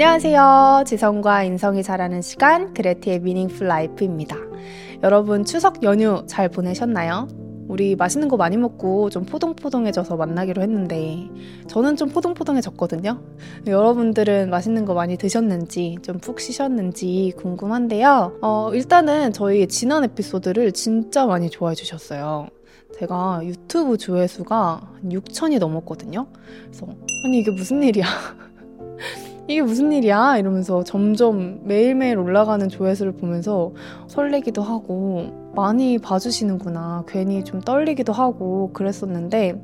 안녕하세요. 지성과 인성이 자라는 시간, 그레티의 미닝풀 라이프입니다. 여러분, 추석 연휴 잘 보내셨나요? 우리 맛있는 거 많이 먹고 좀 포동포동해져서 만나기로 했는데, 저는 좀 포동포동해졌거든요. 여러분들은 맛있는 거 많이 드셨는지, 좀 푹 쉬셨는지 궁금한데요. 어, 일단은 저희 지난 에피소드를 진짜 많이 좋아해 주셨어요. 제가 유튜브 조회수가 6천이 넘었거든요. 그래서, 아니, 이게 무슨 일이야. 이게 무슨 일이야? 이러면서 점점 매일매일 올라가는 조회수를 보면서 설레기도 하고 많이 봐주시는구나. 괜히 좀 떨리기도 하고 그랬었는데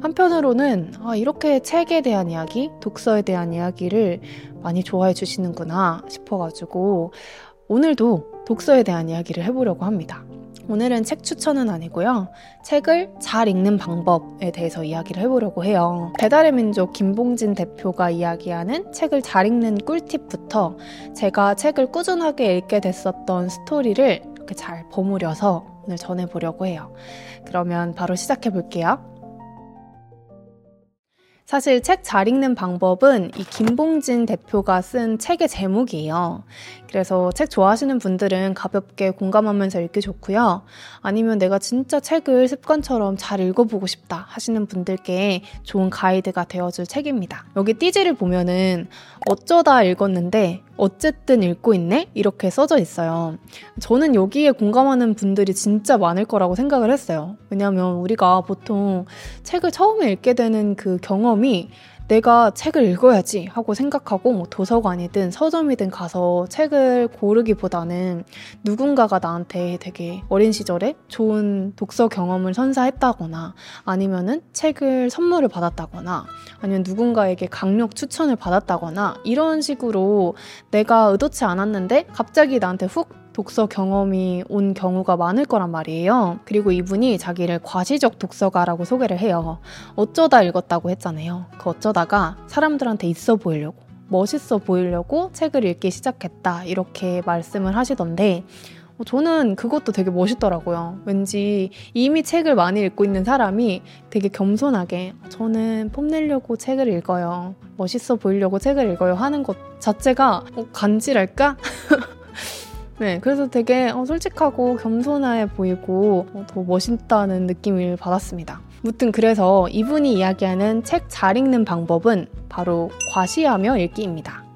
한편으로는 아, 이렇게 책에 대한 이야기, 독서에 대한 이야기를 많이 좋아해 주시는구나 싶어가지고 오늘도 독서에 대한 이야기를 해보려고 합니다. 오늘은 책 추천은 아니고요. 책을 잘 읽는 방법에 대해서 이야기를 해보려고 해요. 배달의 민족 김봉진 대표가 이야기하는 책을 잘 읽는 꿀팁부터 제가 책을 꾸준하게 읽게 됐었던 스토리를 이렇게 잘 버무려서 오늘 전해보려고 해요. 그러면 바로 시작해 볼게요. 사실 책 잘 읽는 방법은 이 김봉진 대표가 쓴 책의 제목이에요. 그래서 책 좋아하시는 분들은 가볍게 공감하면서 읽기 좋고요. 아니면 내가 진짜 책을 습관처럼 잘 읽어보고 싶다 하시는 분들께 좋은 가이드가 되어줄 책입니다. 여기 띠지를 보면은 어쩌다 읽었는데 어쨌든 읽고 있네? 이렇게 써져 있어요. 저는 여기에 공감하는 분들이 진짜 많을 거라고 생각을 했어요. 왜냐면 우리가 보통 책을 처음에 읽게 되는 그 경험이 내가 책을 읽어야지 하고 생각하고 뭐 도서관이든 서점이든 가서 책을 고르기보다는 누군가가 나한테 되게 어린 시절에 좋은 독서 경험을 선사했다거나 아니면은 책을 선물을 받았다거나 아니면 누군가에게 강력 추천을 받았다거나 이런 식으로 내가 의도치 않았는데 갑자기 나한테 훅 독서 경험이 온 경우가 많을 거란 말이에요. 그리고 이분이 자기를 과시적 독서가라고 소개를 해요. 어쩌다 읽었다고 했잖아요. 그 어쩌다가 사람들한테 있어 보이려고, 멋있어 보이려고 책을 읽기 시작했다. 이렇게 말씀을 하시던데, 어, 저는 그것도 되게 멋있더라고요. 왠지 이미 책을 많이 읽고 있는 사람이 되게 겸손하게 저는 뽐내려고 책을 읽어요. 멋있어 보이려고 책을 읽어요 하는 것 자체가 어, 간지랄까? 네, 그래서 되게 어, 솔직하고 겸손해 보이고 어, 더 멋있다는 느낌을 받았습니다. 무튼 그래서 이분이 이야기하는 책 잘 읽는 방법은 바로 과시하며 읽기입니다.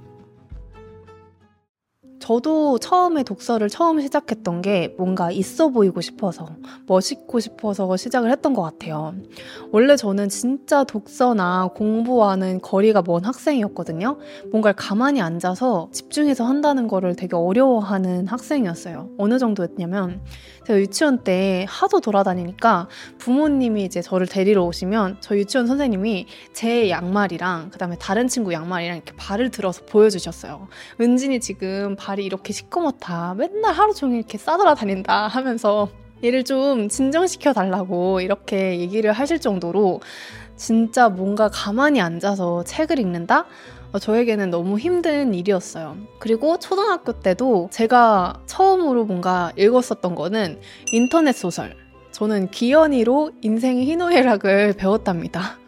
저도 처음에 독서를 처음 시작했던 게 뭔가 있어 보이고 싶어서, 멋있고 싶어서 시작을 했던 것 같아요. 원래 저는 진짜 독서나 공부와는 거리가 먼 학생이었거든요. 뭔가를 가만히 앉아서 집중해서 한다는 거를 되게 어려워하는 학생이었어요. 어느 정도였냐면, 제가 유치원 때 하도 돌아다니니까 부모님이 이제 저를 데리러 오시면 저 유치원 선생님이 제 양말이랑 그다음에 다른 친구 양말이랑 이렇게 발을 들어서 보여주셨어요. 은진이 지금 발이 이렇게 시커멓다. 맨날 하루 종일 이렇게 싸돌아 다닌다 하면서 얘를 좀 진정시켜 달라고 이렇게 얘기를 하실 정도로 진짜 뭔가 가만히 앉아서 책을 읽는다? 어, 저에게는 너무 힘든 일이었어요. 그리고 초등학교 때도 제가 처음으로 뭔가 읽었었던 거는 인터넷 소설. 저는 기현이로 인생의 희노애락을 배웠답니다.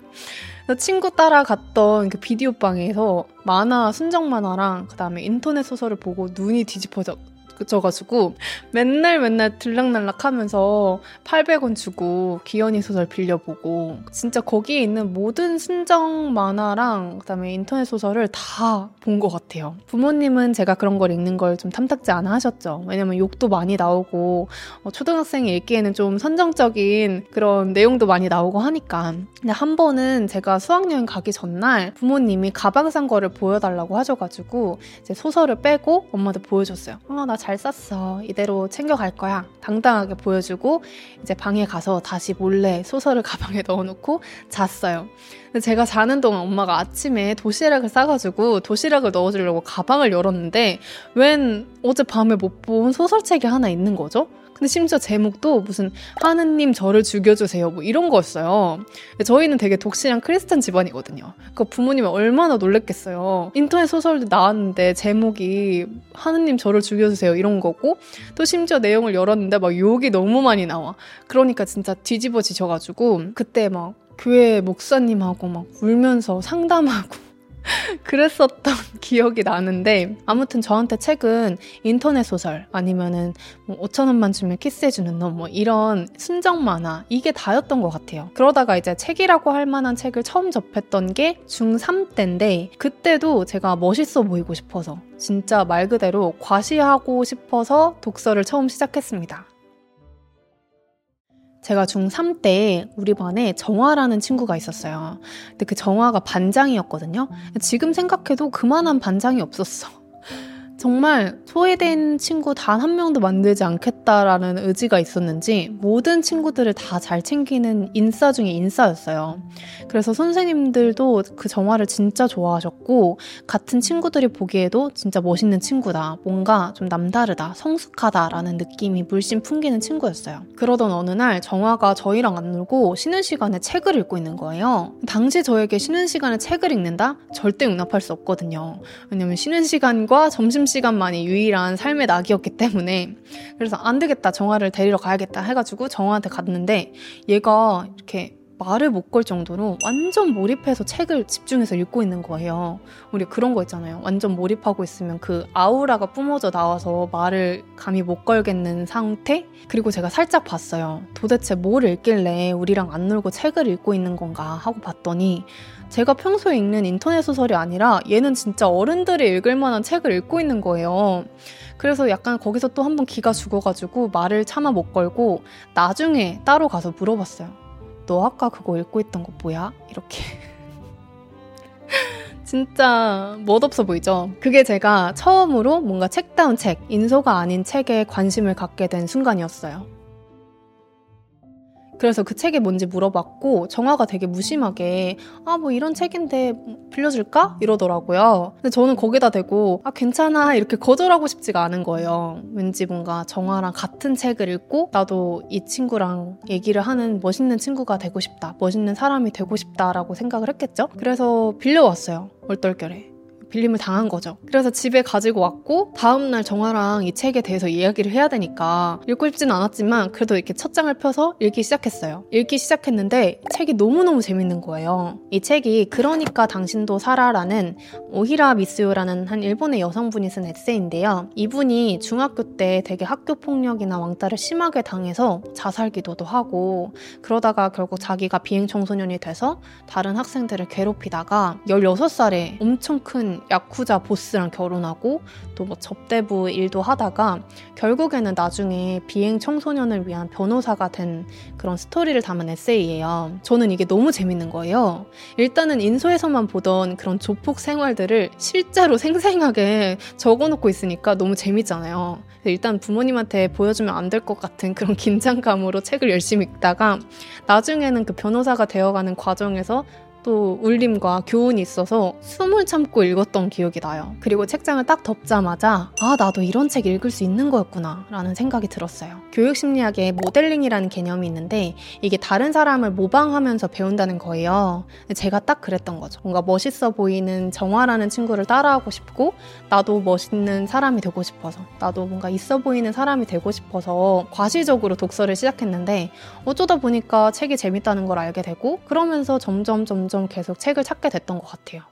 친구 따라 갔던 그 비디오 방에서 만화, 순정 만화랑 그 다음에 인터넷 소설을 보고 눈이 뒤집어져 그쳐가지고 맨날 맨날 들락날락 하면서 800원 주고 기현이 소설 빌려보고 진짜 거기에 있는 모든 순정 만화랑 그다음에 인터넷 소설을 다 본 것 같아요. 부모님은 제가 그런 걸 읽는 걸 좀 탐탁지 않아 하셨죠. 왜냐면 욕도 많이 나오고 어, 초등학생이 읽기에는 좀 선정적인 그런 내용도 많이 나오고 하니까 근데 한 번은 제가 수학여행 가기 전날 부모님이 가방 산 거를 보여달라고 하셔가지고 이제 소설을 빼고 엄마한테 보여줬어요. 아나 잘 쌌어. 이대로 챙겨갈 거야. 당당하게 보여주고 이제 방에 가서 다시 몰래 소설을 가방에 넣어놓고 잤어요. 근데 제가 자는 동안 엄마가 아침에 도시락을 싸가지고 도시락을 넣어주려고 가방을 열었는데 웬 어젯밤에 못 본 소설책이 하나 있는 거죠? 근데 심지어 제목도 무슨 하느님 저를 죽여주세요 뭐 이런 거였어요. 저희는 되게 독실한 크리스찬 집안이거든요. 그 부모님이 얼마나 놀랬겠어요. 인터넷 소설도 나왔는데 제목이 하느님 저를 죽여주세요 이런 거고 또 심지어 내용을 열었는데 막 욕이 너무 많이 나와. 그러니까 진짜 뒤집어지셔가지고 그때 막 교회 목사님하고 막 울면서 상담하고 그랬었던 기억이 나는데 아무튼 저한테 책은 인터넷 소설 아니면은 뭐 5천 원만 주면 키스해주는 너 뭐 이런 순정 만화 이게 다였던 것 같아요. 그러다가 이제 책이라고 할 만한 책을 처음 접했던 게 중3 때인데 그때도 제가 멋있어 보이고 싶어서 진짜 말 그대로 과시하고 싶어서 독서를 처음 시작했습니다. 제가 중3 때 우리 반에 정화라는 친구가 있었어요. 근데 그 정화가 반장이었거든요. 지금 생각해도 그만한 반장이 없었어. 정말 소외된 친구 단 한 명도 만들지 않겠다라는 의지가 있었는지 모든 친구들을 다 잘 챙기는 인싸 중에 인싸였어요. 그래서 선생님들도 그 정화를 진짜 좋아하셨고 같은 친구들이 보기에도 진짜 멋있는 친구다. 뭔가 좀 남다르다. 성숙하다라는 느낌이 물씬 풍기는 친구였어요. 그러던 어느 날 정화가 저희랑 안 놀고 쉬는 시간에 책을 읽고 있는 거예요. 당시 저에게 쉬는 시간에 책을 읽는다? 절대 용납할 수 없거든요. 왜냐면 쉬는 시간과 점심 시간 만이 유일한 삶의 낙이었기 때문에 그래서 안 되겠다 정화를 데리러 가야겠다 해가지고 정화한테 갔는데 얘가 이렇게 말을 못 걸 정도로 완전 몰입해서 책을 집중해서 읽고 있는 거예요. 우리 그런 거 있잖아요. 완전 몰입하고 있으면 그 아우라가 뿜어져 나와서 말을 감히 못 걸겠는 상태? 그리고 제가 살짝 봤어요. 도대체 뭘 읽길래 우리랑 안 놀고 책을 읽고 있는 건가 하고 봤더니 제가 평소에 읽는 인터넷 소설이 아니라 얘는 진짜 어른들이 읽을 만한 책을 읽고 있는 거예요. 그래서 약간 거기서 또 한 번 기가 죽어가지고 말을 차마 못 걸고 나중에 따로 가서 물어봤어요. 너 아까 그거 읽고 있던 거 뭐야? 이렇게. 진짜 멋없어 보이죠? 그게 제가 처음으로 뭔가 책다운 책, 인소가 아닌 책에 관심을 갖게 된 순간이었어요. 그래서 그 책이 뭔지 물어봤고 정화가 되게 무심하게 아 뭐 이런 책인데 빌려줄까 이러더라고요. 근데 저는 거기다 대고 아 괜찮아 이렇게 거절하고 싶지가 않은 거예요. 왠지 뭔가 정화랑 같은 책을 읽고 나도 이 친구랑 얘기를 하는 멋있는 친구가 되고 싶다, 멋있는 사람이 되고 싶다라고 생각을 했겠죠. 그래서 빌려왔어요. 얼떨결에. 빌림을 당한 거죠. 그래서 집에 가지고 왔고 다음날 정화랑 이 책에 대해서 이야기를 해야 되니까 읽고 싶지는 않았지만 그래도 이렇게 첫 장을 펴서 읽기 시작했어요. 읽기 시작했는데 책이 너무너무 재밌는 거예요. 이 책이 그러니까 당신도 살아라는 오히라 미스요라는 한 일본의 여성분이 쓴 에세이인데요. 이분이 중학교 때 되게 학교 폭력이나 왕따를 심하게 당해서 자살 기도도 하고 그러다가 결국 자기가 비행 청소년이 돼서 다른 학생들을 괴롭히다가 16살에 엄청 큰 야쿠자 보스랑 결혼하고 또 뭐 접대부 일도 하다가 결국에는 나중에 비행 청소년을 위한 변호사가 된 그런 스토리를 담은 에세이예요. 저는 이게 너무 재밌는 거예요. 일단은 인소에서만 보던 그런 조폭 생활들을 실제로 생생하게 적어놓고 있으니까 너무 재밌잖아요. 일단 부모님한테 보여주면 안 될 것 같은 그런 긴장감으로 책을 열심히 읽다가 나중에는 그 변호사가 되어가는 과정에서 또 울림과 교훈이 있어서 숨을 참고 읽었던 기억이 나요. 그리고 책장을 딱 덮자마자 아 나도 이런 책 읽을 수 있는 거였구나 라는 생각이 들었어요. 교육심리학에 모델링이라는 개념이 있는데 이게 다른 사람을 모방하면서 배운다는 거예요. 제가 딱 그랬던 거죠. 뭔가 멋있어 보이는 정화라는 친구를 따라하고 싶고 나도 멋있는 사람이 되고 싶어서 나도 뭔가 있어 보이는 사람이 되고 싶어서 과시적으로 독서를 시작했는데 어쩌다 보니까 책이 재밌다는 걸 알게 되고 그러면서 점점 점점 점점 계속 책을 찾게 됐던 것 같아요.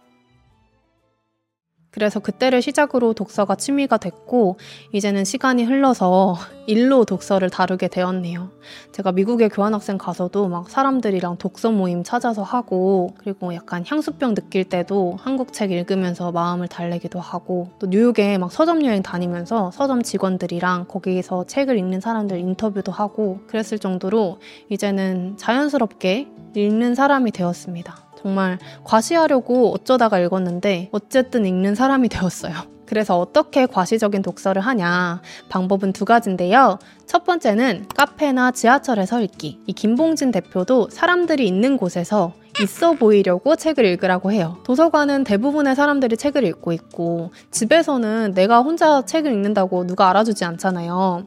그래서 그때를 시작으로 독서가 취미가 됐고, 이제는 시간이 흘러서 일로 독서를 다루게 되었네요. 제가 미국에 교환학생 가서도 막 사람들이랑 독서 모임 찾아서 하고, 그리고 약간 향수병 느낄 때도 한국 책 읽으면서 마음을 달래기도 하고, 또 뉴욕에 막 서점 여행 다니면서 서점 직원들이랑 거기서 책을 읽는 사람들 인터뷰도 하고, 그랬을 정도로 이제는 자연스럽게 읽는 사람이 되었습니다. 정말 과시하려고 어쩌다가 읽었는데 어쨌든 읽는 사람이 되었어요. 그래서 어떻게 과시적인 독서를 하냐? 방법은 두 가지인데요. 첫 번째는 카페나 지하철에서 읽기. 이 김봉진 대표도 사람들이 있는 곳에서 있어 보이려고 책을 읽으라고 해요. 도서관은 대부분의 사람들이 책을 읽고 있고, 집에서는 내가 혼자 책을 읽는다고 누가 알아주지 않잖아요.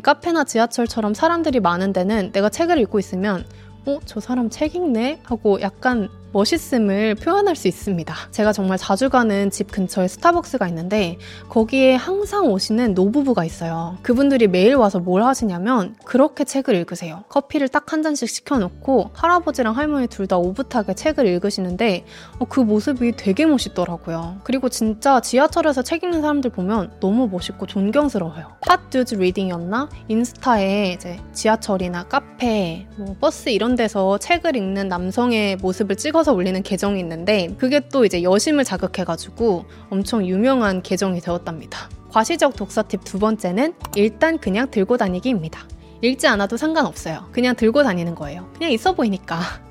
카페나 지하철처럼 사람들이 많은 데는 내가 책을 읽고 있으면 어, 저 사람 책 읽네? 하고 약간 멋있음을 표현할 수 있습니다. 제가 정말 자주 가는 집 근처에 스타벅스가 있는데 거기에 항상 오시는 노부부가 있어요. 그분들이 매일 와서 뭘 하시냐면 그렇게 책을 읽으세요. 커피를 딱 한 잔씩 시켜놓고 할아버지랑 할머니 둘 다 오붓하게 책을 읽으시는데 어, 그 모습이 되게 멋있더라고요. 그리고 진짜 지하철에서 책 읽는 사람들 보면 너무 멋있고 존경스러워요. Hot Dudes Reading이었나? 인스타에 이제 지하철이나 카페, 뭐 버스 이런 데서 책을 읽는 남성의 모습을 찍어 서 올리는 계정이 있는데 그게 또 이제 여심을 자극해가지고 엄청 유명한 계정이 되었답니다. 과시적 독서 팁 두 번째는 일단 그냥 들고 다니기입니다. 읽지 않아도 상관없어요. 그냥 들고 다니는 거예요. 그냥 있어 보이니까.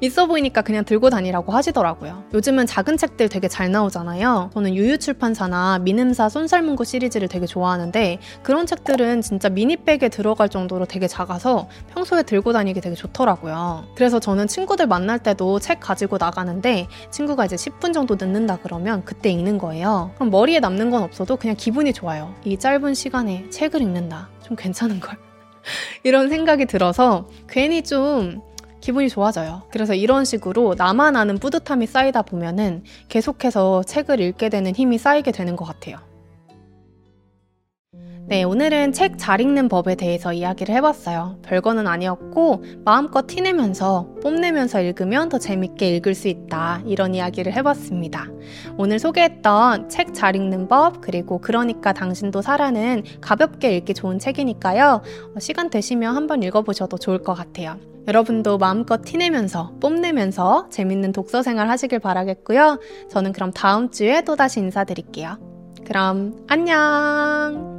있어 보이니까 그냥 들고 다니라고 하시더라고요. 요즘은 작은 책들 되게 잘 나오잖아요. 저는 유유출판사나 민음사 손살문고 시리즈를 되게 좋아하는데 그런 책들은 진짜 미니백에 들어갈 정도로 되게 작아서 평소에 들고 다니기 되게 좋더라고요. 그래서 저는 친구들 만날 때도 책 가지고 나가는데 친구가 이제 10분 정도 늦는다 그러면 그때 읽는 거예요. 그럼 머리에 남는 건 없어도 그냥 기분이 좋아요. 이 짧은 시간에 책을 읽는다. 좀 괜찮은 걸? 이런 생각이 들어서 괜히 좀 기분이 좋아져요. 그래서 이런 식으로 나만 아는 뿌듯함이 쌓이다 보면은 계속해서 책을 읽게 되는 힘이 쌓이게 되는 것 같아요. 네, 오늘은 책 잘 읽는 법에 대해서 이야기를 해봤어요. 별거는 아니었고, 마음껏 티내면서, 뽐내면서 읽으면 더 재밌게 읽을 수 있다. 이런 이야기를 해봤습니다. 오늘 소개했던 책 잘 읽는 법, 그리고 그러니까 당신도 사라는 가볍게 읽기 좋은 책이니까요. 어, 시간 되시면 한번 읽어보셔도 좋을 것 같아요. 여러분도 마음껏 티내면서 뽐내면서 재밌는 독서 생활 하시길 바라겠고요. 저는 그럼 다음 주에 또다시 인사드릴게요. 그럼 안녕!